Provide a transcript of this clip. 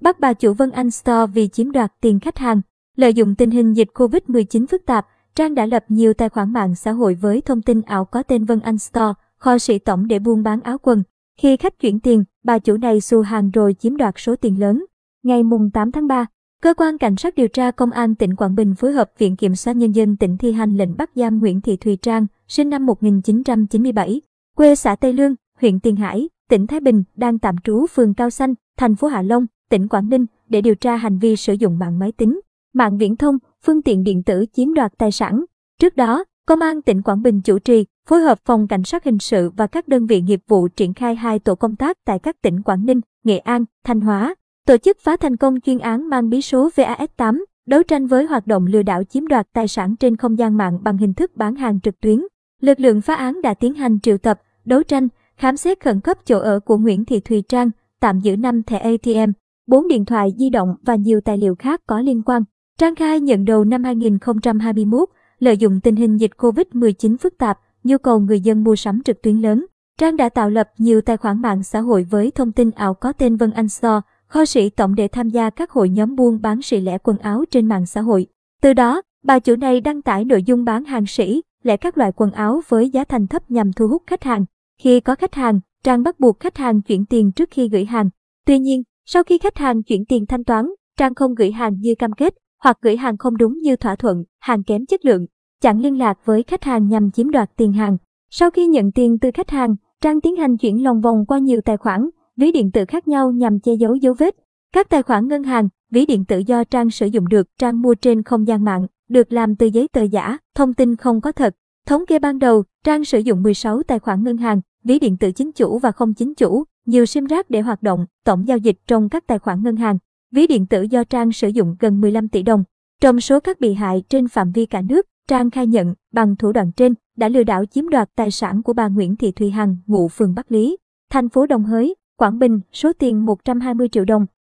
bắt bà chủ Vân Anh Store vì chiếm đoạt tiền khách hàng. Lợi dụng tình hình dịch Covid-19 phức tạp, Trang đã lập nhiều tài khoản mạng xã hội với thông tin ảo có tên Vân Anh Store, kho sĩ tổng để buôn bán áo quần. Khi khách chuyển tiền, bà chủ này xù hàng rồi chiếm đoạt số tiền lớn. Ngày mùng 8 tháng 3, Cơ quan Cảnh sát điều tra Công an tỉnh Quảng Bình phối hợp Viện Kiểm sát Nhân dân tỉnh thi hành lệnh bắt giam Nguyễn Thị Thùy Trang, sinh năm 1997, quê xã Tây Lương, huyện Tiền Hải, tỉnh Thái Bình, đang tạm trú phường Cao Xanh, thành phố Hạ Long, tỉnh Quảng Ninh để điều tra hành vi sử dụng mạng máy tính, mạng viễn thông, phương tiện điện tử chiếm đoạt tài sản. Trước đó, Công an tỉnh Quảng Bình chủ trì, phối hợp phòng cảnh sát hình sự và các đơn vị nghiệp vụ triển khai hai tổ công tác tại các tỉnh Quảng Ninh, Nghệ An, Thanh Hóa, tổ chức phá thành công chuyên án mang bí số VAS8, đấu tranh với hoạt động lừa đảo chiếm đoạt tài sản trên không gian mạng bằng hình thức bán hàng trực tuyến. Lực lượng phá án đã tiến hành triệu tập, đấu tranh, khám xét khẩn cấp chỗ ở của Nguyễn Thị Thùy Trang, tạm giữ 5 thẻ ATM, 4 điện thoại di động và nhiều tài liệu khác có liên quan. Trang khai nhận đầu năm 2021, lợi dụng tình hình dịch Covid-19 phức tạp, nhu cầu người dân mua sắm trực tuyến lớn. Trang đã tạo lập nhiều tài khoản mạng xã hội với thông tin ảo có tên Vân Anh Store, kho sĩ tổng để tham gia các hội nhóm buôn bán sỉ lẻ quần áo trên mạng xã hội. Từ đó, bà chủ này đăng tải nội dung bán hàng sỉ, lẻ các loại quần áo với giá thành thấp nhằm thu hút khách hàng. Khi có khách hàng, Trang bắt buộc khách hàng chuyển tiền trước khi gửi hàng. Tuy nhiên, sau khi khách hàng chuyển tiền thanh toán, Trang không gửi hàng như cam kết, hoặc gửi hàng không đúng như thỏa thuận, hàng kém chất lượng, chặn liên lạc với khách hàng nhằm chiếm đoạt tiền hàng. Sau khi nhận tiền từ khách hàng, Trang tiến hành chuyển lòng vòng qua nhiều tài khoản, ví điện tử khác nhau nhằm che giấu dấu vết. Các tài khoản ngân hàng, ví điện tử do Trang sử dụng được Trang mua trên không gian mạng, được làm từ giấy tờ giả, thông tin không có thật. Thống kê ban đầu, Trang sử dụng 16 tài khoản ngân hàng, ví điện tử chính chủ và không chính chủ, nhiều sim rác để hoạt động, tổng giao dịch trong các tài khoản ngân hàng. Ví điện tử do Trang sử dụng gần 15 tỷ đồng. Trong số các bị hại trên phạm vi cả nước, Trang khai nhận bằng thủ đoạn trên đã lừa đảo chiếm đoạt tài sản của bà Nguyễn Thị Thùy Hằng, ngụ phường Bắc Lý, thành phố Đồng Hới, Quảng Bình, số tiền 120 triệu đồng.